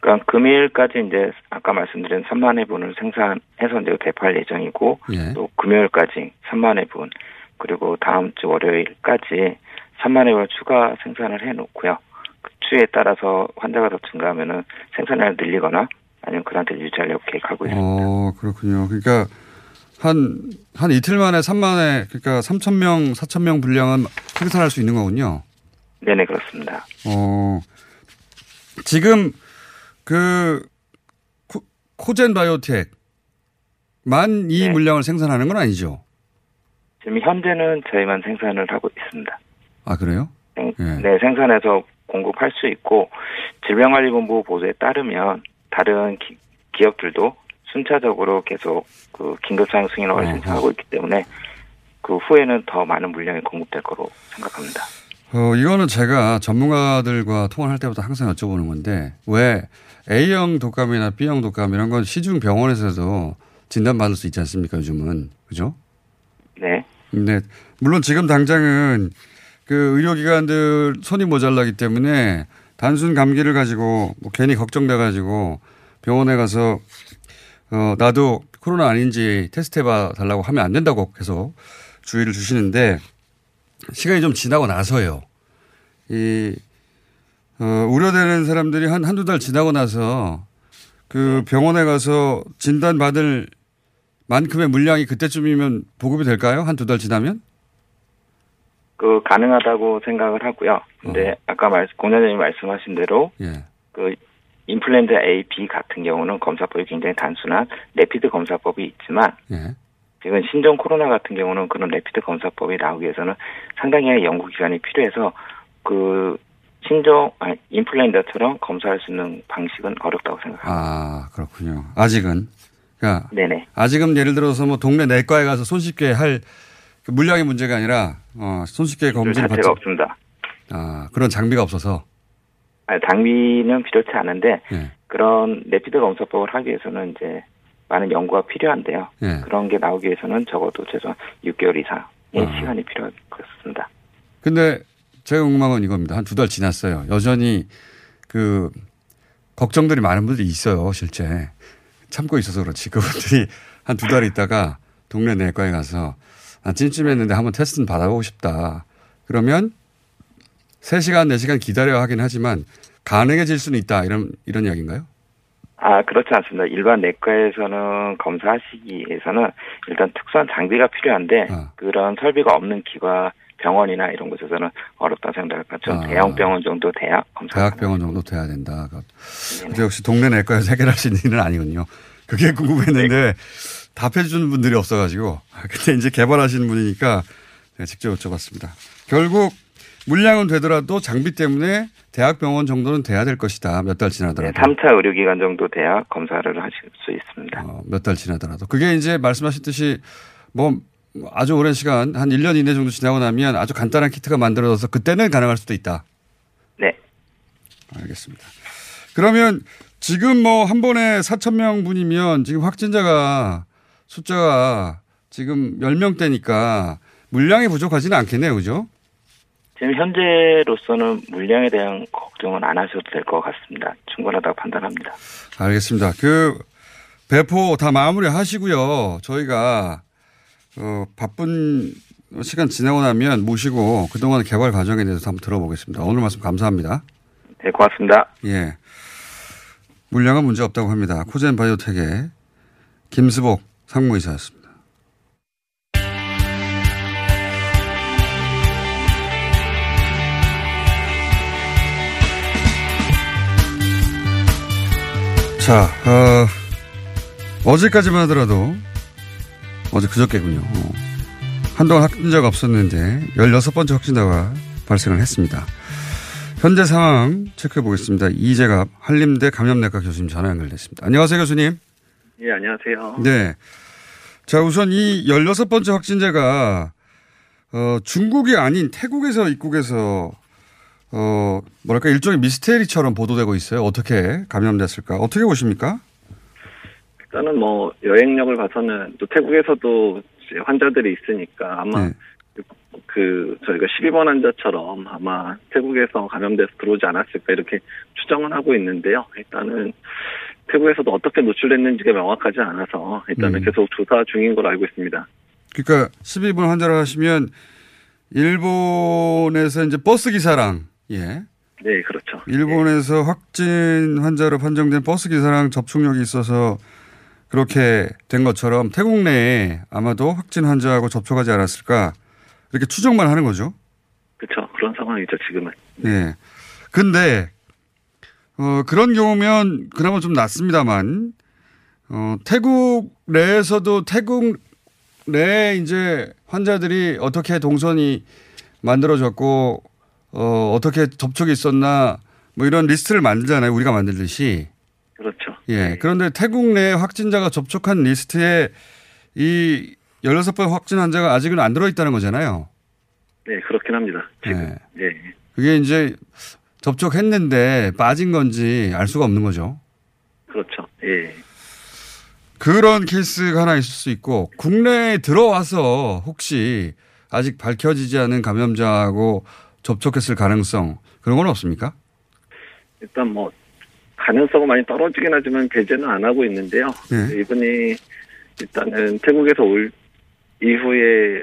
그러니까 금요일까지 이제 아까 말씀드린 3만 회분을 생산해서 이제 배포할 예정이고 예. 또 금요일까지 3만 회분 그리고 다음 주 월요일까지 3만 회분 추가 생산을 해놓고요. 그 수요에 따라서 환자가 더 증가하면은 생산량을 늘리거나 아니면 그 상태를 유지하려고 계획하고 있습니다. 어, 그렇군요. 그러니까 한, 한 이틀 만에 3만에, 그러니까 3,000명, 4,000명 분량은 생산할 수 있는 거군요. 네네, 그렇습니다. 어, 지금 그 코, 코젠 바이오텍 만 이 네. 물량을 생산하는 건 아니죠? 지금 현재는 저희만 생산을 하고 있습니다. 아, 그래요? 생- 예. 네, 생산해서 공급할 수 있고 질병관리본부 보도에 따르면 다른 기, 기업들도 순차적으로 계속 그 승인을 어허. 신청하고 있기 때문에 그 후에는 더 많은 물량이 공급될 거로 생각합니다. 어, 이거는 제가 전문가들과 통화할 때부터 항상 여쭤보는 건데, 왜 A형 독감이나 B형 독감 이런 건 시중 병원에서도 진단받을 수 있지 않습니까, 요즘은. 그죠? 네. 근데, 물론 지금 당장은 그 의료기관들 손이 모자라기 때문에 단순 감기를 가지고 뭐 괜히 걱정돼 가지고 병원에 가서 어, 나도 코로나 아닌지 테스트 해봐 달라고 하면 안 된다고 계속 주의를 주시는데 시간이 좀 지나고 나서요. 이, 어, 우려되는 사람들이 한, 한두 달 지나고 나서 그 병원에 가서 진단받을 만큼의 물량이 그때쯤이면 보급이 될까요? 한 두 달 지나면? 그 가능하다고 생각을 하고요. 근데 아까 말, 공장장님 말씀하신 대로 예. 그 인플루엔자 A, B 같은 경우는 검사법이 굉장히 단순한 레피드 검사법이 있지만 예. 지금 신종 코로나 같은 경우는 그런 레피드 검사법이 나오기 위해서는 상당히 연구 기간이 필요해서 그 신종 아니 인플루엔자처럼 검사할 수 있는 방식은 어렵다고 생각합니다. 아, 그렇군요. 아직은. 그러니까 네네. 아직은 예를 들어서 뭐 동네 내과에 가서 손쉽게 할그 물량의 문제가 아니라 어, 손쉽게 검진을 자체가 없습니다. 아, 그런 장비가 없어서 장비는 필요치 않은데 예. 그런 레피드 검사법을 하기 위해서는 이제 많은 연구가 필요한데요. 예. 그런 게 나오기 위해서는 적어도 최소한 6개월 이상의 아. 시간이 필요하겠습니다. 근데 제가 궁금한 건 이겁니다. 한 두 달 지났어요. 여전히 그 걱정들이 많은 분들이 있어요. 실제 참고 있어서 그렇지. 그분들이 한 두 달 있다가 동네 내과에 가서 아, 찜찜했는데 한번 테스트는 받아보고 싶다. 그러면 3시간, 4시간 기다려야 하긴 하지만 가능해질 수는 있다. 이런, 이런 이야기인가요? 아, 그렇지 않습니다. 일반 내과에서는 검사하시기 위해서는 일단 특수한 장비가 필요한데 아. 그런 설비가 없는 기관 병원이나 이런 곳에서는 어렵다고 생각합니다. 좀 아. 대형 병원 정도 돼야 검사. 대학 병원 정도 돼야 된다. 근데 역시 동네 내과에서 있는 일은 아니군요. 그게 궁금했는데 답해주는 분들이 없어가지고. 아, 근데 이제 개발하시는 분이니까 제가 직접 여쭤봤습니다. 결국 물량은 되더라도 장비 때문에 대학병원 정도는 돼야 될 것이다. 몇 달 지나더라도. 3차 의료기관 정도 돼야 검사를 하실 수 있습니다. 몇달 지나더라도. 그게 이제 말씀하셨듯이 뭐 아주 오랜 시간 한 1년 이내 정도 지나고 나면 아주 간단한 키트가 만들어져서 그때는 가능할 수도 있다. 네. 알겠습니다. 그러면 지금 뭐 한 번에 4천 명 분이면 지금 확진자가 숫자가 지금 10명대니까 물량이 부족하지는 않겠네요. 그죠? 지금 현재로서는 물량에 대한 걱정은 안 하셔도 될 것 같습니다. 충분하다고 판단합니다. 알겠습니다. 그 배포 다 마무리 하시고요. 저희가 어, 바쁜 시간 지나고 나면 모시고 그동안 개발 과정에 대해서 한번 들어보겠습니다. 오늘 말씀 감사합니다. 네, 고맙습니다. 예. 물량은 문제 없다고 합니다. 코젠 바이오텍의 김수복 상무이사였습니다. 자, 어, 어제까지만 하더라도 어제 그저께군요. 어, 한동안 확진자가 없었는데 16번째 확진자가 발생을 했습니다. 현재 상황 체크해 보겠습니다. 이재갑 한림대 감염내과 교수님 전화 연결됐습니다. 안녕하세요, 교수님. 예, 안녕하세요. 네. 자, 우선 이 16번째 확진자가 어, 중국이 아닌 태국에서 입국해서 어, 뭐랄까 일종의 미스테리처럼 보도되고 있어요. 어떻게 감염됐을까? 어떻게 보십니까? 일단은 뭐 여행력을 봐서는 또 태국에서도 환자들이 있으니까 아마 네. 그 저희가 12번 환자처럼 아마 태국에서 감염돼서 들어오지 않았을까 이렇게 추정은 하고 있는데요. 일단은 태국에서도 어떻게 노출됐는지가 명확하지 않아서 일단은 음. 계속 조사 중인 걸로 알고 있습니다. 그러니까 12분 환자를 하시면 일본에서 이제 버스 기사랑 예. 네, 그렇죠. 일본에서 확진 환자로 판정된 버스 기사랑 접촉력이 있어서 그렇게 된 것처럼 태국 내에 아마도 확진 환자하고 접촉하지 않았을까 이렇게 추정만 하는 거죠. 그렇죠. 그런 상황이죠, 지금은. 네. 근데 어, 그런 경우면 그나마 좀 낫습니다만 어, 태국 내에서도 태국 내 이제 환자들이 어떻게 동선이 만들어졌고 어, 어떻게 접촉이 있었나 뭐 이런 리스트를 만들잖아요. 우리가 만들듯이. 그렇죠. 예. 그런데 태국 내 확진자가 접촉한 리스트에 이 16번 확진 환자가 아직은 안 들어있다는 거잖아요. 네, 그렇긴 합니다. 지금. 예. 그게 이제 접촉했는데 빠진 건지 알 수가 없는 거죠. 그렇죠. 예. 그런 케이스가 하나 있을 수 있고 국내에 들어와서 혹시 아직 밝혀지지 않은 감염자하고 접촉했을 가능성 그런 건 없습니까? 일단 뭐 가능성은 많이 떨어지긴 하지만 배제는 안 하고 있는데요. 네. 이분이 일단은 태국에서 올 이후에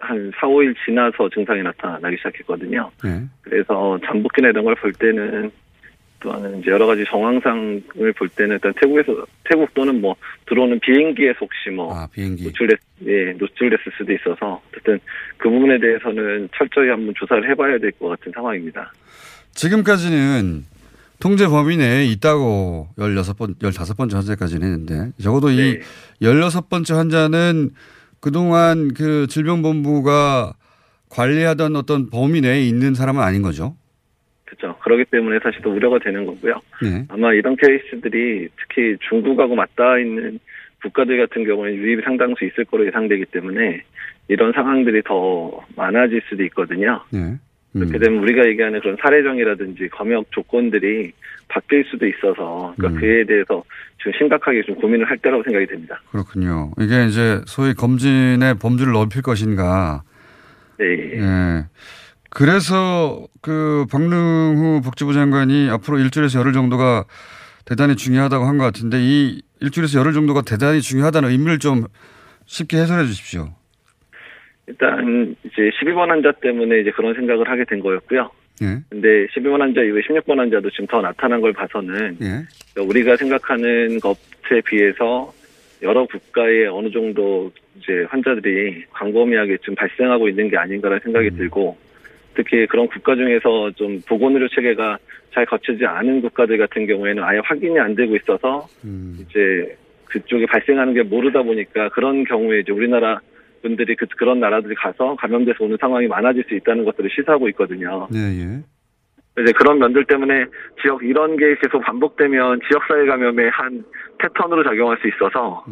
한 4, 5일 지나서 증상이 나타나기 시작했거든요. 네. 그래서 잠복기나 이런 걸 볼 때는 또는 이제 여러 가지 정황상을 볼 때는 일단 태국에서 태국 또는 뭐 들어오는 비행기에서 혹시 뭐 노출됐 예 노출됐을 수도 있어서 어쨌든 그 부분에 대해서는 철저히 한번 조사를 해봐야 될 것 같은 상황입니다. 지금까지는 통제 범위 내에 있다고 16번, 15번째 환자까지는 했는데 적어도 이 16번째 환자는 그동안 그 질병본부가 관리하던 어떤 범위 내에 있는 사람은 아닌 거죠. 그렇죠. 그렇기 때문에 사실 더 우려가 되는 거고요. 네. 아마 이런 케이스들이 특히 중국하고 맞닿아 있는 국가들 같은 경우는 유입이 상당수 있을 거로 예상되기 때문에 이런 상황들이 더 많아질 수도 있거든요. 네. 그렇게 되면 우리가 얘기하는 그런 사례정이라든지 검역 조건들이 바뀔 수도 있어서 그러니까 그에 대해서 지금 심각하게 좀 고민을 할 때라고 생각이 됩니다. 그렇군요. 이게 이제 소위 검진의 범주를 넓힐 것인가. 네. 예. 그래서 그 박능후 복지부 장관이 앞으로 일주일에서 열흘 정도가 대단히 중요하다고 한 것 같은데 이 일주일에서 열흘 정도가 대단히 중요하다는 의미를 좀 쉽게 해설해 주십시오. 일단 이제 12번 환자 때문에 이제 그런 생각을 하게 된 거였고요. 예. 근데 12번 환자 이후에 16번 환자도 지금 더 나타난 걸 봐서는 예. 그러니까 우리가 생각하는 것에 비해서 여러 국가에 어느 정도 이제 환자들이 광범위하게 좀 발생하고 있는 게 아닌가라는 생각이 들고 특히 그런 국가 중에서 좀 보건의료 체계가 잘 거치지 않은 국가들 같은 경우에는 아예 확인이 안 되고 있어서 이제 그쪽에 발생하는 게 모르다 보니까 그런 경우에 이제 우리나라 분들이 그, 그런 나라들이 가서 감염돼서 오는 상황이 많아질 수 있다는 것들을 시사하고 있거든요. 네, 예. 이제 그런 면들 때문에 지역 이런 게 계속 반복되면 지역사회 감염의 한 패턴으로 작용할 수 있어서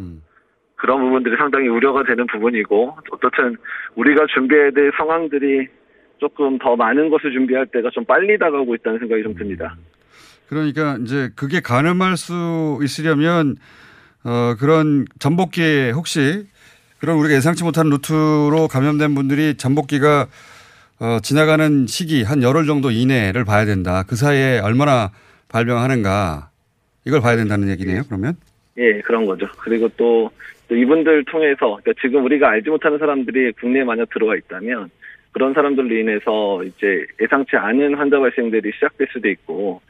그런 부분들이 상당히 우려가 되는 부분이고 어떻든 우리가 준비해야 될 상황들이 조금 더 많은 것을 준비할 때가 좀 빨리 다가오고 있다는 생각이 좀 듭니다. 그러니까 이제 그게 가늠할 수 있으려면 어 그런 잠복기에 혹시 그런 우리가 예상치 못한 루트로 감염된 분들이 잠복기가 어 지나가는 시기 한 열흘 정도 이내를 봐야 된다. 그 사이에 얼마나 발병하는가 이걸 봐야 된다는 얘기네요. 그러면 예, 그런 거죠. 그리고 또, 또 이분들 통해서 그러니까 지금 우리가 알지 못하는 사람들이 국내에 만약 들어와 있다면 그런 사람들로 인해서 이제 예상치 않은 환자 발생들이 시작될 수도 있고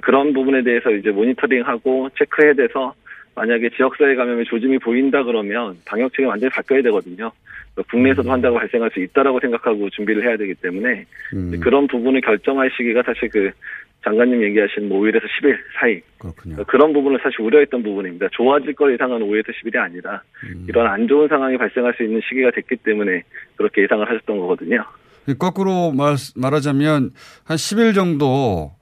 그런 부분에 대해서 이제 모니터링하고 체크해야 돼서 만약에 지역사회 감염의 조짐이 보인다 그러면 방역 체계 완전히 바뀌어야 되거든요. 그러니까 국내에서도 환자가 발생할 수 있다라고 생각하고 준비를 해야 되기 때문에 그런 부분을 결정할 시기가 사실 그 장관님 얘기하신 뭐 5일에서 10일 사이 그런 부분을 사실 우려했던 부분입니다. 좋아질 걸 예상한 5일에서 10일이 아니라 이런 안 좋은 상황이 발생할 수 있는 시기가 됐기 때문에 그렇게 예상을 하셨던 거거든요. 거꾸로 말, 말하자면 한 10일 정도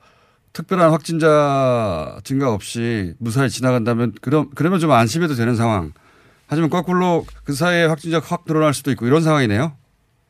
특별한 확진자 증가 없이 무사히 지나간다면 그럼 그러면 좀 안심해도 되는 상황. 하지만 거꾸로 그 사이에 확진자가 확 늘어날 수도 있고 이런 상황이네요.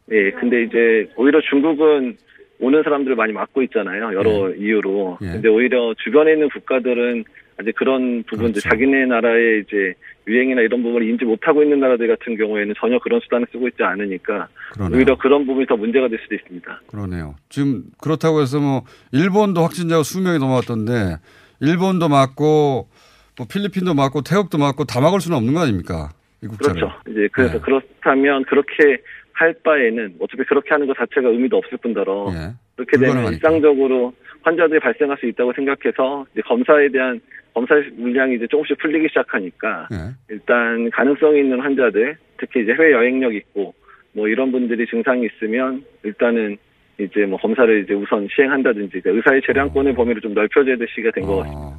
네, 근데 이제 오히려 중국은 오는 사람들을 많이 막고 있잖아요. 여러 이유로. 근데 오히려 주변에 있는 국가들은 아직 그런 부분들, 자기네 나라의 이제 유행이나 이런 부분을 인지 못하고 있는 나라들 같은 경우에는 전혀 그런 수단을 쓰고 있지 않으니까 그러네요. 오히려 그런 부분이 더 문제가 될 수도 있습니다. 그러네요. 지금 그렇다고 해서 뭐 일본도 확진자가 수명이 넘어왔던데 일본도 맞고 뭐 필리핀도 맞고 태국도 맞고 다 막을 수는 없는 거 아닙니까? 그렇죠. 이제 그래서 네. 그렇다면 그렇게 할 바에는 어차피 그렇게 하는 것 자체가 의미도 없을 뿐더러 그렇게 되면. 일상적으로 환자들이 발생할 수 있다고 생각해서 이제 검사에 대한 검사 물량이 이제 조금씩 풀리기 시작하니까 네. 일단 가능성이 있는 환자들 특히 이제 해외 여행력 있고 뭐 이런 분들이 증상이 있으면 일단은 이제 뭐 검사를 이제 우선 시행한다든지 그러니까 의사의 재량권의 범위를 좀 넓혀줘야 될 시기가 된것 같습니다.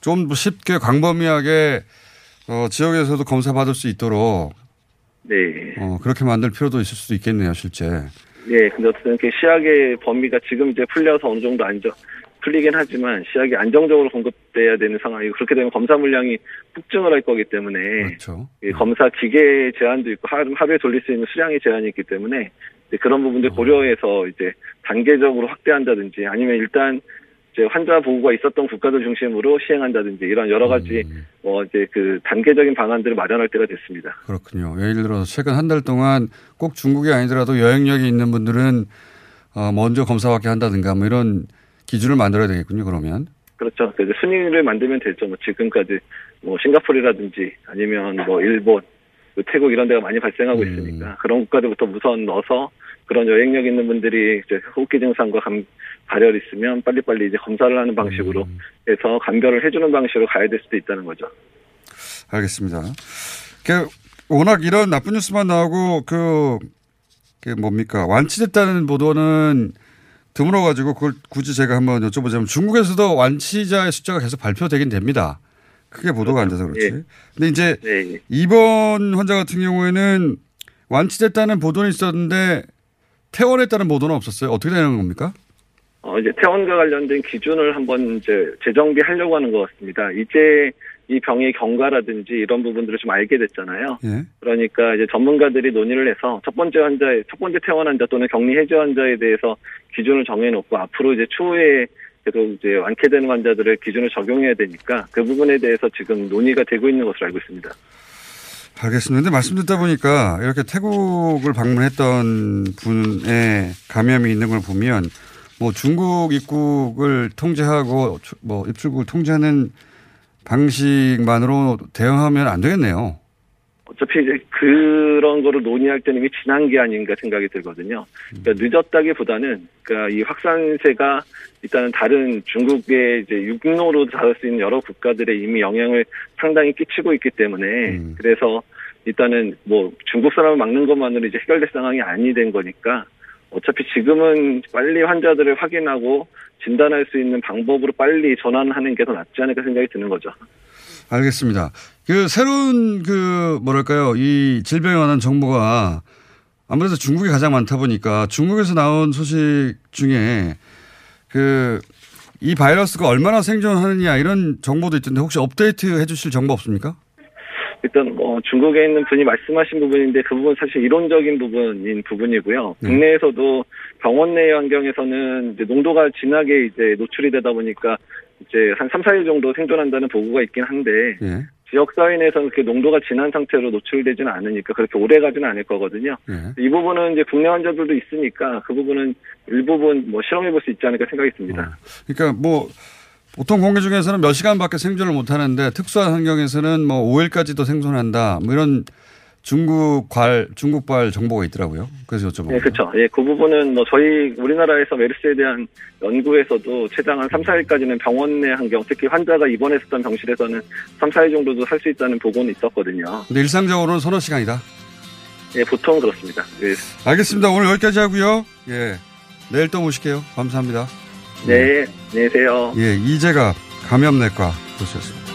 좀 쉽게 광범위하게 어, 지역에서도 검사 받을 수 있도록 네. 어, 그렇게 만들 필요도 있을 수도 있겠네요, 실제. 예, 근데 어쨌든 이렇게 시약의 범위가 지금 이제 풀려서 어느 정도 안정, 풀리긴 하지만 시약이 안정적으로 공급돼야 되는 상황이고 그렇게 되면 검사 물량이 폭증을 할 거기 때문에 그렇죠. 이 검사 기계 제한도 있고 하루, 하루에 돌릴 수 있는 수량이 제한이 있기 때문에 그런 부분들 고려해서 이제 단계적으로 확대한다든지 아니면 일단 이제 환자 보고가 있었던 국가들 중심으로 시행한다든지 이런 여러 가지 뭐 이제 그 단계적인 방안들을 마련할 때가 됐습니다. 그렇군요. 예를 들어서 최근 한 달 동안 꼭 중국이 아니더라도 여행력이 있는 분들은 어, 먼저 검사받게 한다든가 뭐 이런 기준을 만들어야 되겠군요, 그러면. 그렇죠. 그래서 순위를 만들면 되죠. 뭐 지금까지 뭐 싱가포르라든지 아니면 뭐 일본, 그 태국 이런 데가 많이 발생하고 있으니까 그런 국가들부터 우선 넣어서 그런 여행력 있는 분들이 이제 호흡기 증상과 감, 발열 있으면 빨리빨리 이제 검사를 하는 방식으로 해서 감별을 해주는 방식으로 가야 될 수도 있다는 거죠. 알겠습니다. 그 워낙 이런 나쁜 뉴스만 나오고 그, 그 뭡니까 완치됐다는 보도는 드물어 가지고 그걸 굳이 제가 한번 여쭤보자면 중국에서도 완치자의 숫자가 계속 발표되긴 됩니다. 크게 보도가 안 돼서 그렇지. 예. 근데 이제 네. 이번 환자 같은 경우에는 완치됐다는 보도는 있었는데 퇴원했다는 보도는 없었어요. 어떻게 되는 겁니까? 어, 이제 퇴원과 관련된 기준을 한번 이제 재정비하려고 하는 것 같습니다. 이제 이 병의 경과라든지 이런 부분들을 좀 알게 됐잖아요. 예. 그러니까 이제 전문가들이 논의를 해서 첫 번째 환자의 첫 번째 퇴원 환자 또는 격리 해제 환자에 대해서 기준을 정해놓고 앞으로 이제 추후에 계속 이제 완쾌되는 환자들을 기준을 적용해야 되니까 그 부분에 대해서 지금 논의가 되고 있는 것으로 알고 있습니다. 알겠습니다. 근데 말씀 듣다 보니까 이렇게 태국을 방문했던 분의 감염이 있는 걸 보면 뭐 중국 입국을 통제하고 뭐 입출국을 통제하는 방식만으로 대응하면 안 되겠네요. 어차피 이제 그런 거를 논의할 때는 이미 지난 게 아닌가 생각이 들거든요. 그러니까 늦었다기보다는 그러니까 이 확산세가 일단은 다른 중국의 이제 육로로 닿을 수 있는 여러 국가들에 이미 영향을 상당히 끼치고 있기 때문에 그래서 일단은 뭐 중국 사람을 막는 것만으로 이제 해결될 상황이 아니 된 거니까 어차피 지금은 빨리 환자들을 확인하고 진단할 수 있는 방법으로 빨리 전환하는 게 더 낫지 않을까 생각이 드는 거죠. 알겠습니다. 그 새로운 그 뭐랄까요 이 질병에 관한 정보가 아무래도 중국이 가장 많다 보니까 중국에서 나온 소식 중에 그 이 바이러스가 얼마나 생존하느냐 이런 정보도 있던데 혹시 업데이트 해주실 정보 없습니까? 일단 뭐 중국에 있는 분이 말씀하신 부분인데 그 부분 사실 이론적인 부분인 부분이고요. 네. 국내에서도 병원 내 환경에서는 이제 농도가 진하게 이제 노출이 되다 보니까 이제 한 3, 4일 정도 생존한다는 보고가 있긴 한데 예. 지역 사회 내에서는 그 농도가 진한 상태로 노출되지는 않으니까 그렇게 오래 가지는 않을 거거든요. 예. 이 부분은 이제 국내 환자들도 있으니까 그 부분은 일부분 뭐 실험해 볼 수 있지 않을까 생각이 듭니다. 그러니까 뭐 보통 공기 중에서는 몇 시간밖에 생존을 못 하는데 특수한 환경에서는 뭐 5일까지도 생존한다. 뭐 이런 중국발 중국발 정보가 있더라고요. 그래서 여쭤본 네, 그렇죠. 예, 그 부분은 뭐 저희 우리나라에서 메르스에 대한 연구에서도 최장 한 3, 4일까지는 병원 내 환경, 특히 환자가 입원했었던 병실에서는 3, 4일 정도도 살 수 있다는 보고는 있었거든요. 근데 일상적으로는 서너 시간이다. 예, 보통 그렇습니다. 예. 알겠습니다. 오늘 여기까지 하고요. 예. 내일 또 모실게요. 감사합니다. 네, 안녕히 계세요. 예, 이재가 감염내과 교수였습니다.